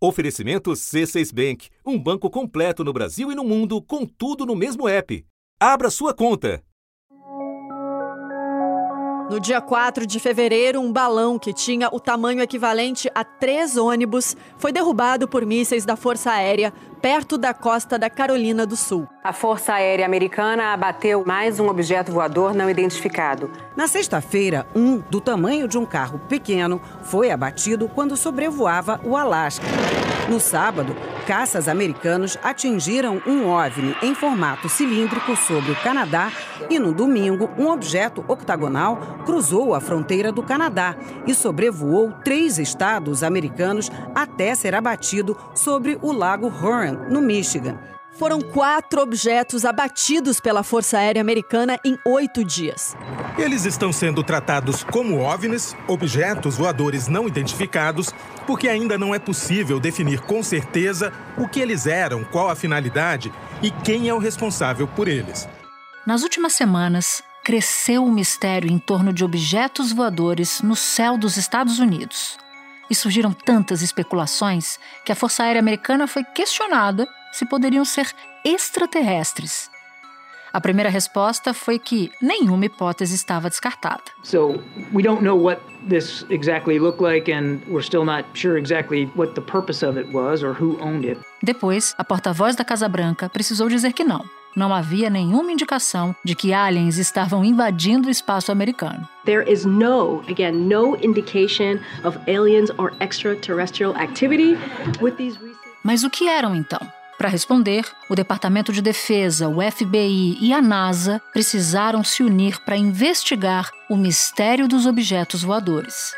Oferecimento C6 Bank, um banco completo no Brasil e no mundo, com tudo no mesmo app. Abra sua conta. No dia 4 de fevereiro, um balão que tinha o tamanho equivalente a três ônibus foi derrubado por mísseis da Força Aérea perto da costa da Carolina do Sul. A Força Aérea Americana abateu mais um objeto voador não identificado. Na sexta-feira, um, do tamanho de um carro pequeno, foi abatido quando sobrevoava o Alasca. No sábado, caças americanos atingiram um OVNI em formato cilíndrico sobre o Canadá e no domingo, um objeto octagonal cruzou a fronteira do Canadá e sobrevoou três estados americanos até ser abatido sobre o Lago Huron, no Michigan. Foram quatro objetos abatidos pela Força Aérea Americana em oito dias. Eles estão sendo tratados como OVNIs, objetos voadores não identificados, porque ainda não é possível definir com certeza o que eles eram, qual a finalidade e quem é o responsável por eles. Nas últimas semanas, cresceu o mistério em torno de objetos voadores no céu dos Estados Unidos. E surgiram tantas especulações que a Força Aérea Americana foi questionada se poderiam ser extraterrestres. A primeira resposta foi que nenhuma hipótese estava descartada. So, we don't know what this exactly looked like and we're still not sure exactly what the purpose of it was or who owned it. Depois, a porta-voz da Casa Branca precisou dizer que não. Não havia nenhuma indicação de que aliens estavam invadindo o espaço americano. There is no, again, no indication of aliens or extraterrestrial activity with these Mas o que eram então? Para responder, o Departamento de Defesa, o FBI e a NASA precisaram se unir para investigar o mistério dos objetos voadores.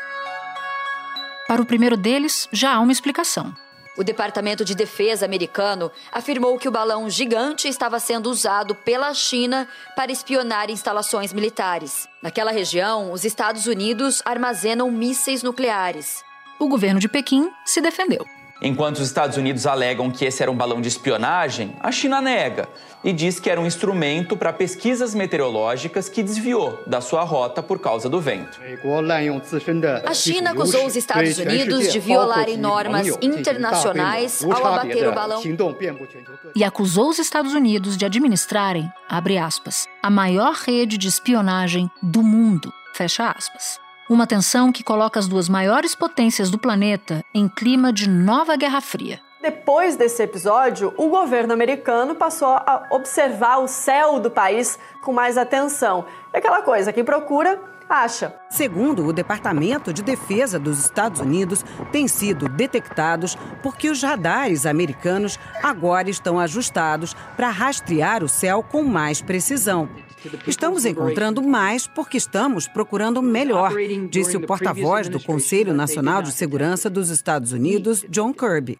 Para o primeiro deles, já há uma explicação. O Departamento de Defesa americano afirmou que o balão gigante estava sendo usado pela China para espionar instalações militares. Naquela região, os Estados Unidos armazenam mísseis nucleares. O governo de Pequim se defendeu. Enquanto os Estados Unidos alegam que esse era um balão de espionagem, a China nega e diz que era um instrumento para pesquisas meteorológicas que desviou da sua rota por causa do vento. A China acusou os Estados Unidos de violarem normas internacionais ao abater o balão. E acusou os Estados Unidos de administrarem, abre aspas, a maior rede de espionagem do mundo, fecha aspas. Uma tensão que coloca as duas maiores potências do planeta em clima de nova Guerra Fria. Depois desse episódio, o governo americano passou a observar o céu do país com mais atenção. É aquela coisa, quem procura, acha. Segundo o Departamento de Defesa dos Estados Unidos, têm sido detectados porque os radares americanos agora estão ajustados para rastrear o céu com mais precisão. Estamos encontrando mais porque estamos procurando melhor, disse o porta-voz do Conselho Nacional de Segurança dos Estados Unidos, John Kirby.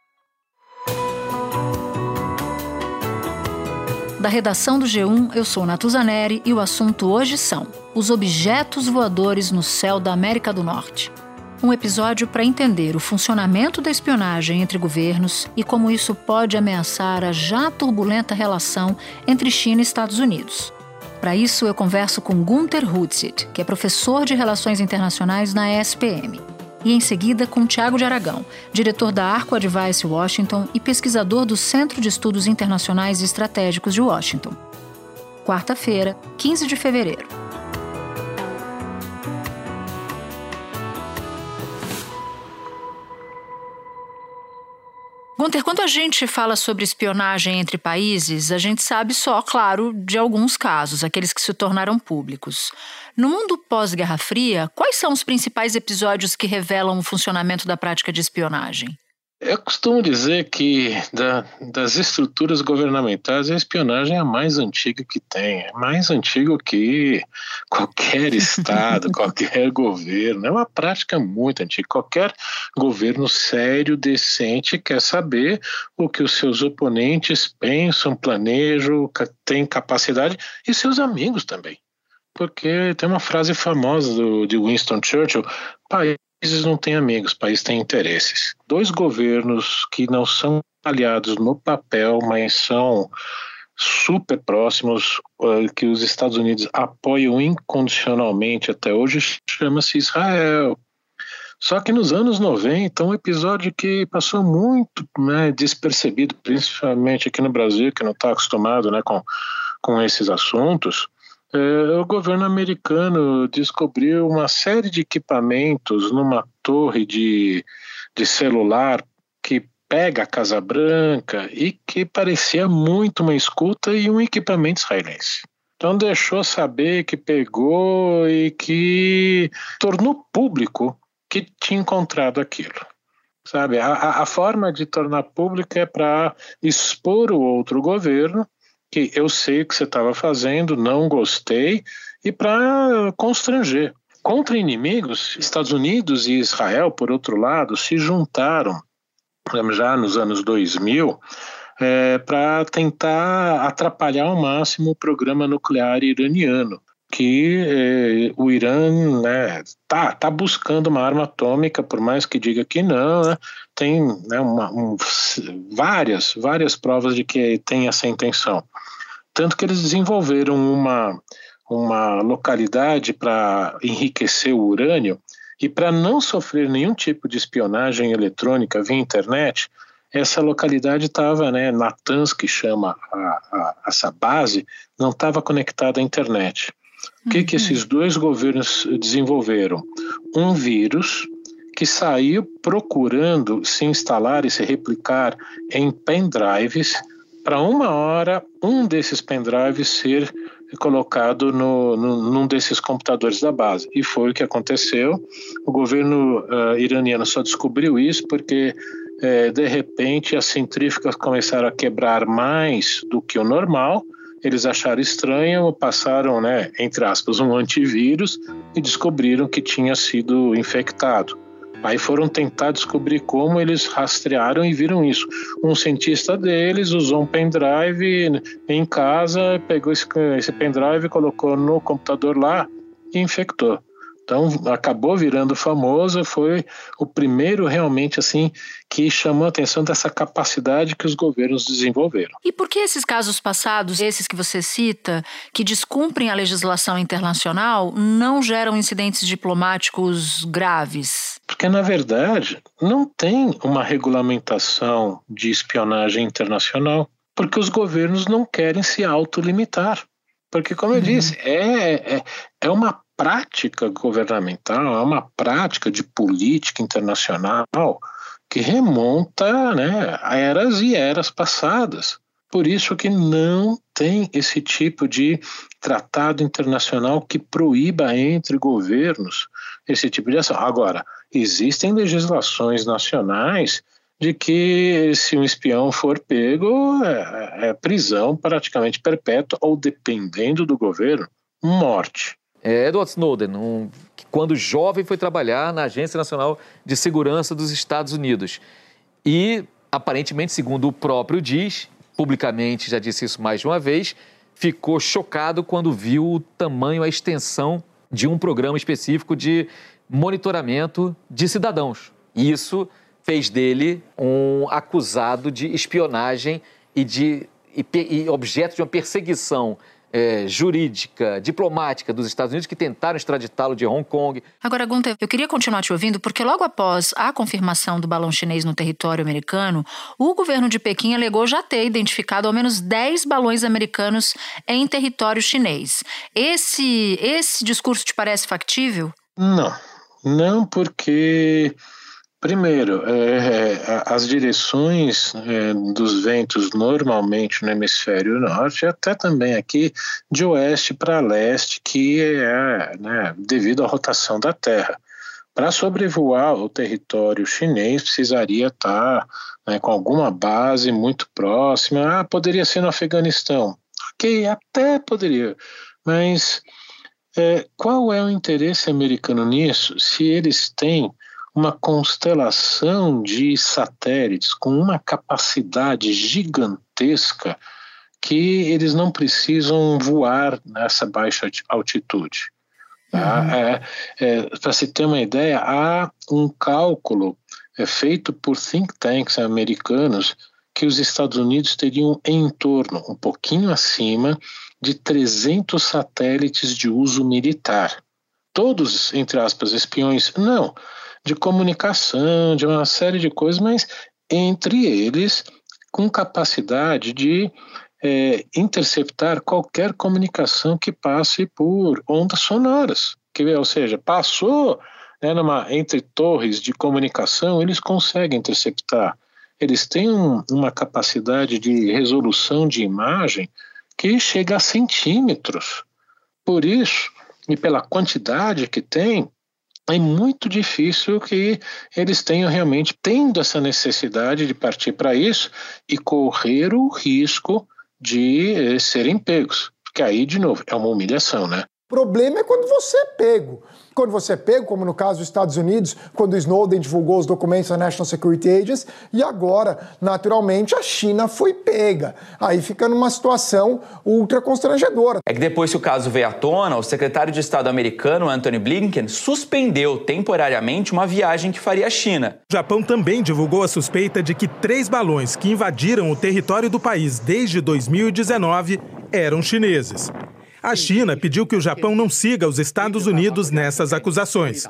Da redação do G1, eu sou Natuzaneri e o assunto hoje são os objetos voadores no céu da América do Norte. Um episódio para entender o funcionamento da espionagem entre governos e como isso pode ameaçar a já turbulenta relação entre China e Estados Unidos. Para isso, eu converso com Gunther Hutzit, que é professor de Relações Internacionais na ESPM. E em seguida com Tiago de Aragão, diretor da Arco Advice Washington e pesquisador do Centro de Estudos Internacionais e Estratégicos de Washington. Quarta-feira, 15 de fevereiro. Gunter, quando a gente fala sobre espionagem entre países, a gente sabe só, claro, de alguns casos, aqueles que se tornaram públicos. No mundo pós-Guerra Fria, quais são os principais episódios que revelam o funcionamento da prática de espionagem? Eu costumo dizer que da, das estruturas governamentais a espionagem é a mais antiga que tem. É mais antigo que qualquer Estado, qualquer governo. É uma prática muito antiga. Qualquer governo sério, decente, quer saber o que os seus oponentes pensam, planejam, têm capacidade e seus amigos também. Porque tem uma frase famosa do, de Winston Churchill: países não têm amigos, países têm interesses. Dois governos que não são aliados no papel, mas são super próximos, uh, que os Estados Unidos apoiam incondicionalmente até hoje, chama-se Israel. Só que nos anos 90, um episódio que passou muito né, despercebido, principalmente aqui no Brasil, que não está acostumado né, com, com esses assuntos, o governo americano descobriu uma série de equipamentos numa torre de, de celular que pega a Casa Branca e que parecia muito uma escuta e um equipamento israelense. Então deixou saber que pegou e que tornou público que tinha encontrado aquilo. Sabe, a, a forma de tornar pública é para expor o outro governo, que eu sei o que você estava fazendo, não gostei, e para constranger. Contra inimigos, Estados Unidos e Israel, por outro lado, se juntaram já nos anos 2000 é, para tentar atrapalhar ao máximo o programa nuclear iraniano que eh, o Irã né, tá, tá buscando uma arma atômica, por mais que diga que não, né, tem né, uma, um, várias, várias provas de que tem essa intenção. Tanto que eles desenvolveram uma, uma localidade para enriquecer o urânio e para não sofrer nenhum tipo de espionagem eletrônica via internet, essa localidade estava, né, Natanz, que chama a, a, essa base, não estava conectada à internet. O que, que esses dois governos desenvolveram? Um vírus que saiu procurando se instalar e se replicar em pendrives para uma hora um desses pendrives ser colocado no, no, num desses computadores da base. E foi o que aconteceu. O governo uh, iraniano só descobriu isso porque, uh, de repente, as centrífugas começaram a quebrar mais do que o normal eles acharam estranho, passaram, né, entre aspas, um antivírus e descobriram que tinha sido infectado. Aí foram tentar descobrir como eles rastrearam e viram isso. Um cientista deles usou um pendrive em casa, pegou esse, esse pendrive, colocou no computador lá e infectou. Então acabou virando famoso, foi o primeiro realmente assim que chamou a atenção dessa capacidade que os governos desenvolveram. E por que esses casos passados, esses que você cita, que descumprem a legislação internacional, não geram incidentes diplomáticos graves? Porque na verdade não tem uma regulamentação de espionagem internacional, porque os governos não querem se autolimitar. Porque, como eu uhum. disse, é, é, é uma prática governamental, é uma prática de política internacional que remonta né, a eras e eras passadas. Por isso que não tem esse tipo de tratado internacional que proíba entre governos esse tipo de ação. Agora, existem legislações nacionais de que se um espião for pego, é, é prisão praticamente perpétua ou, dependendo do governo, morte é Edward Snowden, um, que quando jovem foi trabalhar na Agência Nacional de Segurança dos Estados Unidos. E, aparentemente, segundo o próprio diz, publicamente já disse isso mais de uma vez, ficou chocado quando viu o tamanho, a extensão de um programa específico de monitoramento de cidadãos. Isso fez dele um acusado de espionagem e de e, e objeto de uma perseguição é, jurídica, diplomática dos Estados Unidos que tentaram extraditá-lo de Hong Kong. Agora, Gunther, eu queria continuar te ouvindo porque logo após a confirmação do balão chinês no território americano, o governo de Pequim alegou já ter identificado ao menos 10 balões americanos em território chinês. Esse, esse discurso te parece factível? Não, não porque Primeiro, é, é as direções é, dos ventos normalmente no hemisfério norte, até também aqui de oeste para leste, que é né, devido à rotação da Terra. Para sobrevoar o território chinês, precisaria estar né, com alguma base muito próxima. Ah, poderia ser no Afeganistão. Ok, até poderia, mas é, qual é o interesse americano nisso se eles têm uma constelação de satélites com uma capacidade gigantesca que eles não precisam voar nessa baixa altitude. Tá? Uhum. É, é, Para se ter uma ideia, há um cálculo é, feito por think tanks americanos que os Estados Unidos teriam em torno, um pouquinho acima, de 300 satélites de uso militar. Todos, entre aspas, espiões? Não de comunicação, de uma série de coisas, mas entre eles com capacidade de é, interceptar qualquer comunicação que passe por ondas sonoras. Que, ou seja, passou né, numa, entre torres de comunicação, eles conseguem interceptar. Eles têm um, uma capacidade de resolução de imagem que chega a centímetros. Por isso, e pela quantidade que tem, é muito difícil que eles tenham realmente tendo essa necessidade de partir para isso e correr o risco de eh, serem pegos. Porque aí, de novo, é uma humilhação, né? O problema é quando você é pego. Quando você é pego, como no caso dos Estados Unidos, quando o Snowden divulgou os documentos da National Security Agency, e agora, naturalmente, a China foi pega. Aí fica numa situação ultra constrangedora. É que depois que o caso veio à tona, o secretário de Estado americano, Anthony Blinken, suspendeu temporariamente uma viagem que faria à China. O Japão também divulgou a suspeita de que três balões que invadiram o território do país desde 2019 eram chineses. A China pediu que o Japão não siga os Estados Unidos nessas acusações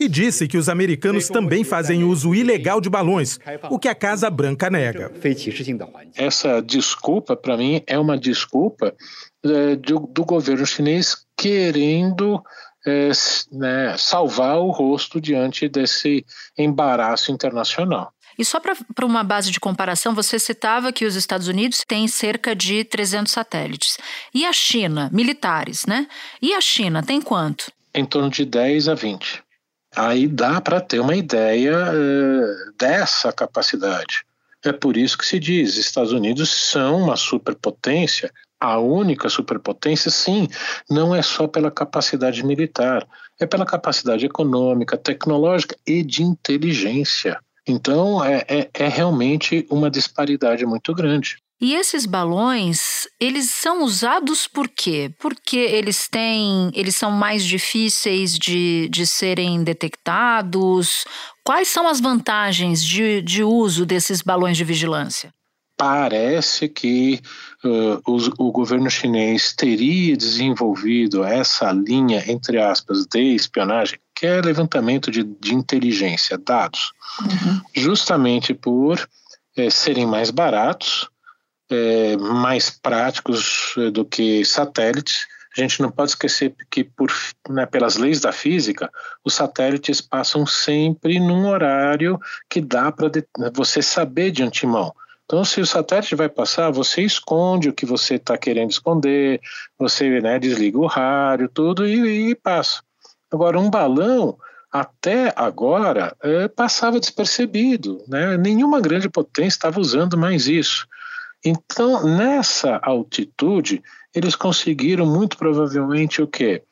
e disse que os americanos também fazem uso ilegal de balões, o que a Casa Branca nega. Essa desculpa, para mim, é uma desculpa é, do, do, governo chinês querendo é, né, salvar o rosto diante desse embaraço internacional. E só para uma base de comparação, você citava que os Estados Unidos têm cerca de 300 satélites. E a China, militares, né? E a China tem quanto? Em torno de 10 a 20. Aí dá para ter uma ideia uh, dessa capacidade. É por isso que se diz: Estados Unidos são uma superpotência, a única superpotência, sim, não é só pela capacidade militar, é pela capacidade econômica, tecnológica e de inteligência. Então, é, é, é realmente uma disparidade muito grande. E esses balões, eles são usados por quê? Porque eles têm, eles são mais difíceis de, de serem detectados? Quais são as vantagens de, de uso desses balões de vigilância? Parece que uh, o, o governo chinês teria desenvolvido essa linha, entre aspas, de espionagem que é levantamento de, de inteligência, dados, uhum. justamente por é, serem mais baratos, é, mais práticos é, do que satélites. A gente não pode esquecer que, por, né, pelas leis da física, os satélites passam sempre num horário que dá para você saber de antemão. Então, se o satélite vai passar, você esconde o que você está querendo esconder, você né, desliga o rádio, tudo e, e passa. Agora, um balão, até agora, é, passava despercebido, né? nenhuma grande potência estava usando mais isso. Então, nessa altitude, eles conseguiram muito provavelmente o quê?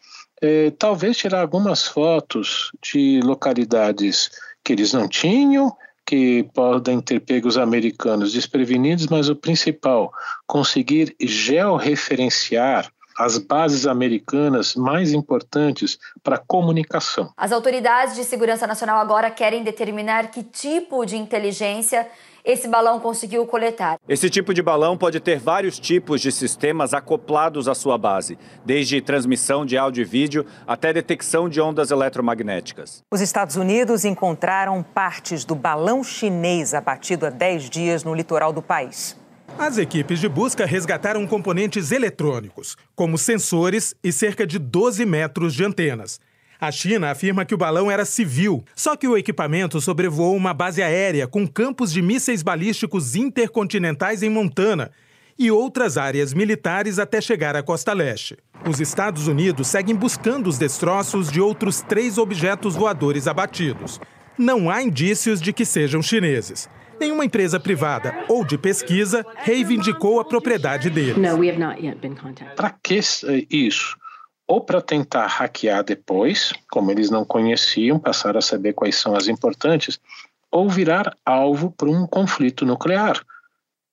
É, talvez tirar algumas fotos de localidades que eles não tinham, que podem ter pego os americanos desprevenidos, mas o principal, conseguir georreferenciar as bases americanas mais importantes para comunicação. As autoridades de segurança nacional agora querem determinar que tipo de inteligência esse balão conseguiu coletar. Esse tipo de balão pode ter vários tipos de sistemas acoplados à sua base, desde transmissão de áudio e vídeo até detecção de ondas eletromagnéticas. Os Estados Unidos encontraram partes do balão chinês abatido há 10 dias no litoral do país. As equipes de busca resgataram componentes eletrônicos, como sensores e cerca de 12 metros de antenas. A China afirma que o balão era civil, só que o equipamento sobrevoou uma base aérea com campos de mísseis balísticos intercontinentais em Montana e outras áreas militares até chegar à costa leste. Os Estados Unidos seguem buscando os destroços de outros três objetos voadores abatidos. Não há indícios de que sejam chineses. Nenhuma empresa privada ou de pesquisa reivindicou a propriedade deles. Para que isso? Ou para tentar hackear depois, como eles não conheciam, passaram a saber quais são as importantes, ou virar alvo para um conflito nuclear.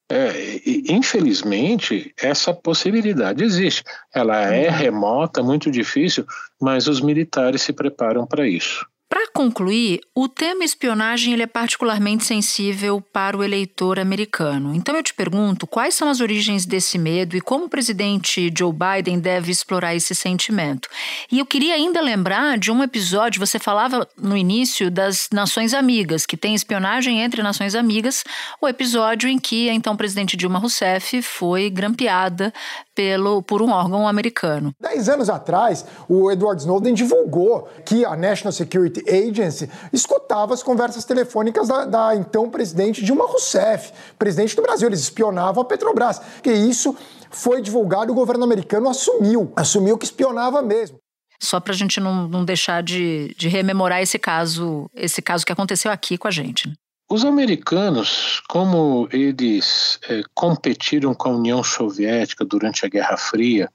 É, infelizmente, essa possibilidade existe. Ela é remota, muito difícil, mas os militares se preparam para isso. Para concluir, o tema espionagem ele é particularmente sensível para o eleitor americano. Então eu te pergunto, quais são as origens desse medo e como o presidente Joe Biden deve explorar esse sentimento? E eu queria ainda lembrar de um episódio, você falava no início das Nações Amigas, que tem espionagem entre Nações Amigas, o episódio em que a então presidente Dilma Rousseff foi grampeada pelo, por um órgão americano. Dez anos atrás, o Edward Snowden divulgou que a National Security Agency escutava as conversas telefônicas da, da então presidente Dilma Rousseff, presidente do Brasil. Eles espionavam a Petrobras. Que isso foi divulgado e o governo americano assumiu, assumiu que espionava mesmo. Só para a gente não, não deixar de, de, rememorar esse caso, esse caso que aconteceu aqui com a gente. Os americanos, como eles é, competiram com a União Soviética durante a Guerra Fria,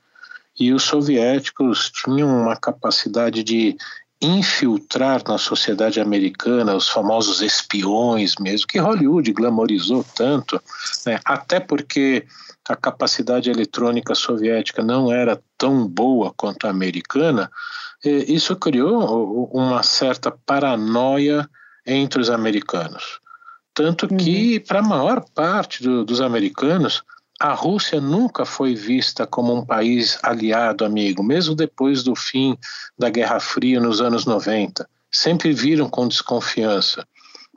e os soviéticos tinham uma capacidade de infiltrar na sociedade americana os famosos espiões mesmo, que Hollywood glamorizou tanto, né? até porque a capacidade eletrônica soviética não era tão boa quanto a americana, isso criou uma certa paranoia entre os americanos. Tanto que, uhum. para a maior parte do, dos americanos, a Rússia nunca foi vista como um país aliado, amigo, mesmo depois do fim da Guerra Fria nos anos 90. Sempre viram com desconfiança.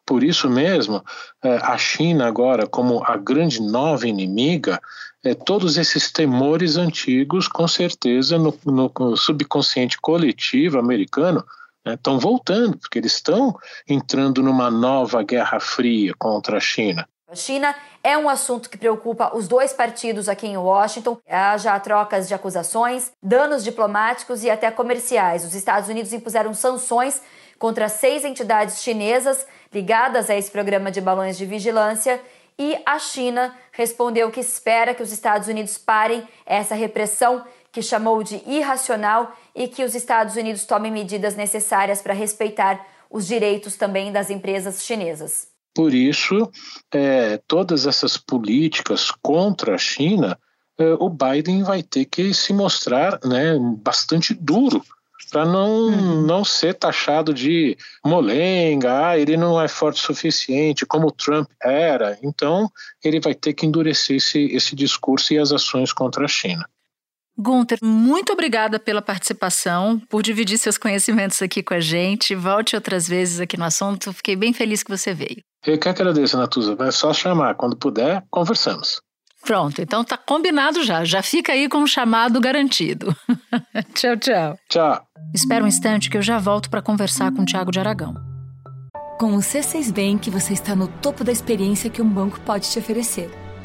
Por isso mesmo, é, a China agora, como a grande nova inimiga, é, todos esses temores antigos, com certeza, no, no subconsciente coletivo americano, estão né, voltando, porque eles estão entrando numa nova guerra fria contra a China. A China é um assunto que preocupa os dois partidos aqui em Washington. Há já trocas de acusações, danos diplomáticos e até comerciais. Os Estados Unidos impuseram sanções contra seis entidades chinesas ligadas a esse programa de balões de vigilância e a China respondeu que espera que os Estados Unidos parem essa repressão que chamou de irracional e que os Estados Unidos tomem medidas necessárias para respeitar os direitos também das empresas chinesas. Por isso, é, todas essas políticas contra a China, é, o Biden vai ter que se mostrar né, bastante duro para não, uhum. não ser taxado de molenga, ah, ele não é forte o suficiente, como o Trump era. Então, ele vai ter que endurecer esse, esse discurso e as ações contra a China. Gunter, muito obrigada pela participação, por dividir seus conhecimentos aqui com a gente. Volte outras vezes aqui no assunto. Fiquei bem feliz que você veio. Eu que agradeço, Natuza. Vai só chamar. Quando puder, conversamos. Pronto, então tá combinado já. Já fica aí com o um chamado garantido. tchau, tchau. Tchau. Espera um instante que eu já volto para conversar com o Tiago de Aragão. Com o C6 Bank, você está no topo da experiência que um banco pode te oferecer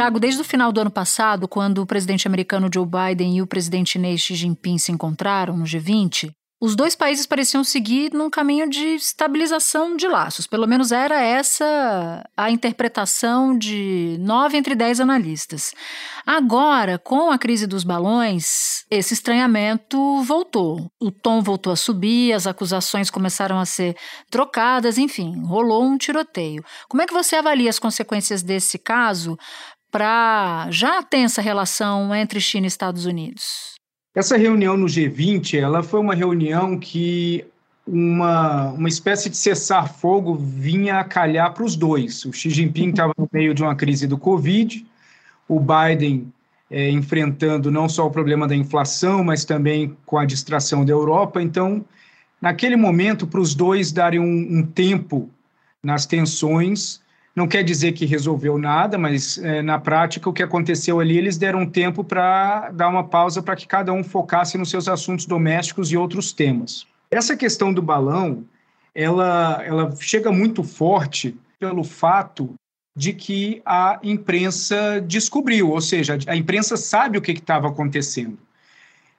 Tiago, desde o final do ano passado, quando o presidente americano Joe Biden e o presidente chinês Xi Jinping se encontraram no G20, os dois países pareciam seguir num caminho de estabilização de laços. Pelo menos era essa a interpretação de nove entre dez analistas. Agora, com a crise dos balões, esse estranhamento voltou. O tom voltou a subir, as acusações começaram a ser trocadas, enfim, rolou um tiroteio. Como é que você avalia as consequências desse caso para já tensa relação entre China e Estados Unidos? Essa reunião no G20, ela foi uma reunião que uma, uma espécie de cessar-fogo vinha a calhar para os dois. O Xi Jinping estava no meio de uma crise do Covid, o Biden é, enfrentando não só o problema da inflação, mas também com a distração da Europa. Então, naquele momento, para os dois darem um, um tempo nas tensões, não quer dizer que resolveu nada, mas é, na prática o que aconteceu ali, eles deram tempo para dar uma pausa para que cada um focasse nos seus assuntos domésticos e outros temas. Essa questão do balão, ela, ela chega muito forte pelo fato de que a imprensa descobriu, ou seja, a imprensa sabe o que estava acontecendo.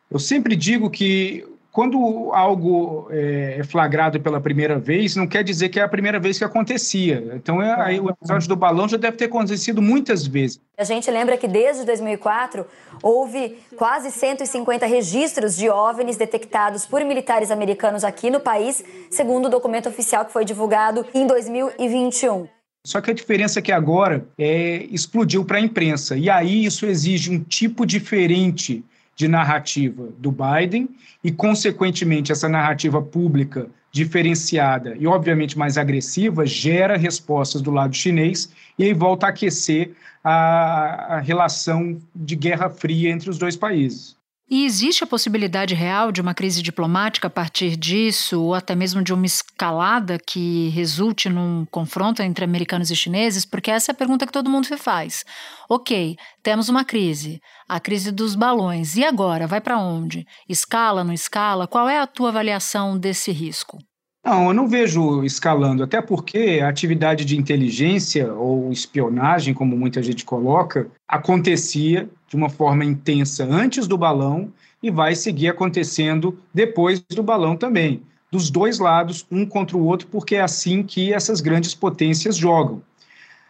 Eu sempre digo que quando algo é, é flagrado pela primeira vez, não quer dizer que é a primeira vez que acontecia. Então, é, aí, o episódio do balão já deve ter acontecido muitas vezes. A gente lembra que desde 2004 houve quase 150 registros de OVNIs detectados por militares americanos aqui no país, segundo o documento oficial que foi divulgado em 2021. Só que a diferença é que agora é, explodiu para a imprensa. E aí isso exige um tipo diferente de narrativa do Biden e, consequentemente, essa narrativa pública diferenciada e, obviamente, mais agressiva gera respostas do lado chinês e aí volta a aquecer a, a relação de guerra fria entre os dois países. E existe a possibilidade real de uma crise diplomática a partir disso, ou até mesmo de uma escalada que resulte num confronto entre americanos e chineses? Porque essa é a pergunta que todo mundo se faz. Ok, temos uma crise, a crise dos balões. E agora? Vai para onde? Escala, não escala? Qual é a tua avaliação desse risco? Não, eu não vejo escalando, até porque a atividade de inteligência ou espionagem, como muita gente coloca, acontecia de uma forma intensa antes do balão e vai seguir acontecendo depois do balão também. Dos dois lados, um contra o outro, porque é assim que essas grandes potências jogam.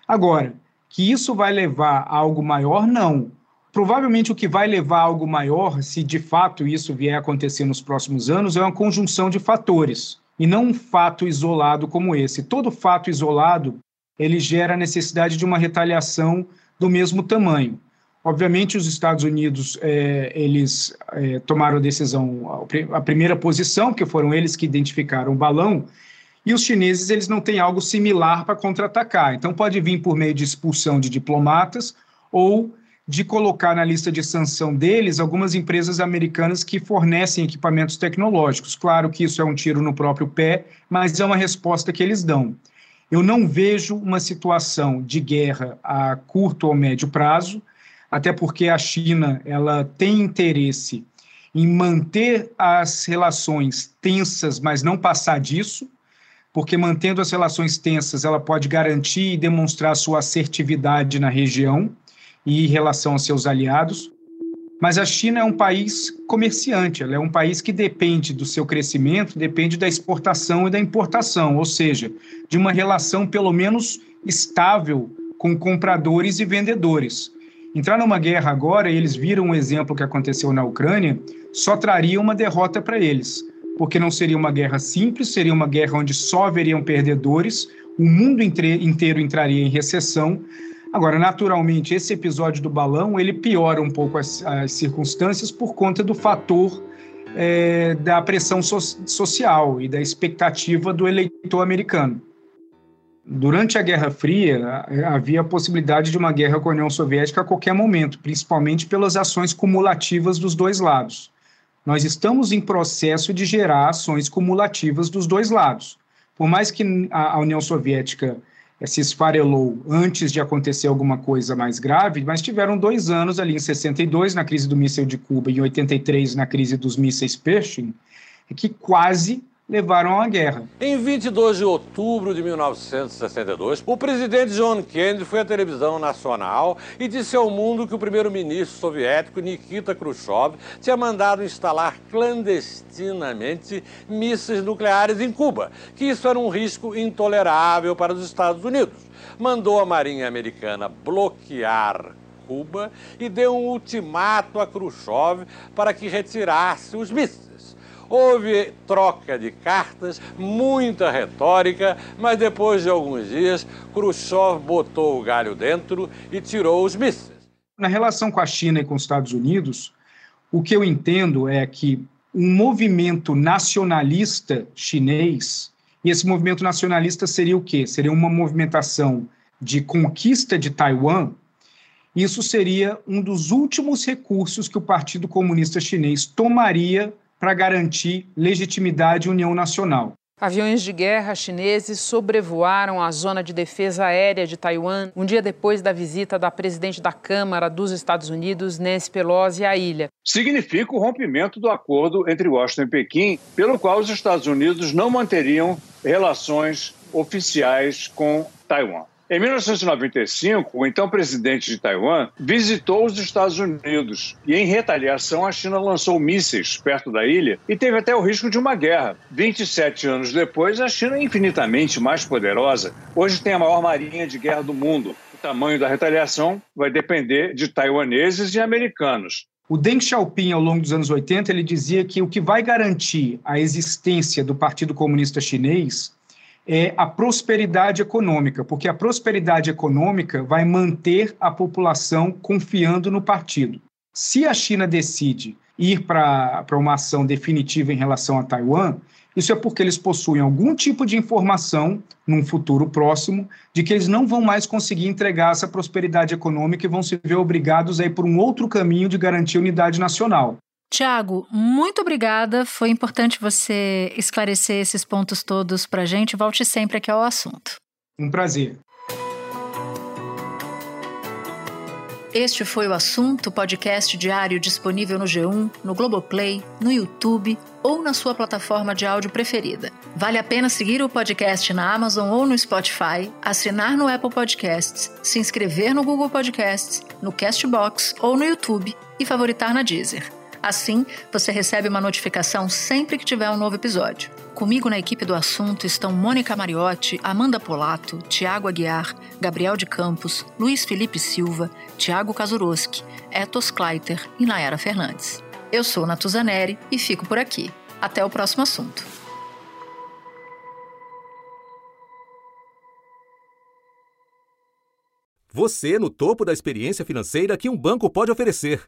Agora, que isso vai levar a algo maior, não. Provavelmente o que vai levar a algo maior, se de fato isso vier a acontecer nos próximos anos, é uma conjunção de fatores e não um fato isolado como esse. Todo fato isolado ele gera a necessidade de uma retaliação do mesmo tamanho. Obviamente, os Estados Unidos é, eles é, tomaram a decisão, a primeira posição, porque foram eles que identificaram o balão, e os chineses eles não têm algo similar para contra-atacar. Então, pode vir por meio de expulsão de diplomatas ou de colocar na lista de sanção deles algumas empresas americanas que fornecem equipamentos tecnológicos. Claro que isso é um tiro no próprio pé, mas é uma resposta que eles dão. Eu não vejo uma situação de guerra a curto ou médio prazo, até porque a China ela tem interesse em manter as relações tensas, mas não passar disso, porque mantendo as relações tensas, ela pode garantir e demonstrar sua assertividade na região e em relação aos seus aliados. Mas a China é um país comerciante, ela é um país que depende do seu crescimento, depende da exportação e da importação, ou seja, de uma relação pelo menos estável com compradores e vendedores. Entrar numa guerra agora, e eles viram um exemplo que aconteceu na Ucrânia, só traria uma derrota para eles, porque não seria uma guerra simples, seria uma guerra onde só haveriam perdedores, o mundo inteiro entraria em recessão, Agora, naturalmente, esse episódio do balão ele piora um pouco as, as circunstâncias por conta do fator é, da pressão so social e da expectativa do eleitor americano. Durante a Guerra Fria, havia a possibilidade de uma guerra com a União Soviética a qualquer momento, principalmente pelas ações cumulativas dos dois lados. Nós estamos em processo de gerar ações cumulativas dos dois lados. Por mais que a União Soviética se esfarelou antes de acontecer alguma coisa mais grave, mas tiveram dois anos ali em 62, na crise do míssil de Cuba, e em 83, na crise dos mísseis Pershing, que quase levaram à guerra. Em 22 de outubro de 1962, o presidente John Kennedy foi à televisão nacional e disse ao mundo que o primeiro-ministro soviético Nikita Khrushchev tinha mandado instalar clandestinamente mísseis nucleares em Cuba, que isso era um risco intolerável para os Estados Unidos. Mandou a Marinha Americana bloquear Cuba e deu um ultimato a Khrushchev para que retirasse os mísseis. Houve troca de cartas, muita retórica, mas depois de alguns dias, Khrushchev botou o galho dentro e tirou os mísseis. Na relação com a China e com os Estados Unidos, o que eu entendo é que um movimento nacionalista chinês, e esse movimento nacionalista seria o quê? Seria uma movimentação de conquista de Taiwan. Isso seria um dos últimos recursos que o Partido Comunista Chinês tomaria para garantir legitimidade e união nacional. Aviões de guerra chineses sobrevoaram a zona de defesa aérea de Taiwan um dia depois da visita da presidente da Câmara dos Estados Unidos, Nancy Pelosi, à ilha. Significa o rompimento do acordo entre Washington e Pequim, pelo qual os Estados Unidos não manteriam relações oficiais com Taiwan. Em 1995, o então presidente de Taiwan visitou os Estados Unidos e, em retaliação, a China lançou mísseis perto da ilha e teve até o risco de uma guerra. 27 anos depois, a China é infinitamente mais poderosa. Hoje tem a maior marinha de guerra do mundo. O tamanho da retaliação vai depender de taiwaneses e americanos. O Deng Xiaoping, ao longo dos anos 80, ele dizia que o que vai garantir a existência do Partido Comunista Chinês é a prosperidade econômica, porque a prosperidade econômica vai manter a população confiando no partido. Se a China decide ir para uma ação definitiva em relação a Taiwan, isso é porque eles possuem algum tipo de informação, num futuro próximo, de que eles não vão mais conseguir entregar essa prosperidade econômica e vão se ver obrigados a ir por um outro caminho de garantir unidade nacional. Tiago, muito obrigada. Foi importante você esclarecer esses pontos todos para a gente. Volte sempre aqui ao assunto. Um prazer. Este foi o assunto podcast diário disponível no G1, no Globoplay, no YouTube ou na sua plataforma de áudio preferida. Vale a pena seguir o podcast na Amazon ou no Spotify, assinar no Apple Podcasts, se inscrever no Google Podcasts, no Castbox ou no YouTube e favoritar na Deezer. Assim, você recebe uma notificação sempre que tiver um novo episódio. Comigo na equipe do assunto estão Mônica Mariotti, Amanda Polato, Tiago Aguiar, Gabriel de Campos, Luiz Felipe Silva, Tiago Kazuroski, Etos Kleiter e Nayara Fernandes. Eu sou Natuzaneri e fico por aqui. Até o próximo assunto. Você no topo da experiência financeira que um banco pode oferecer.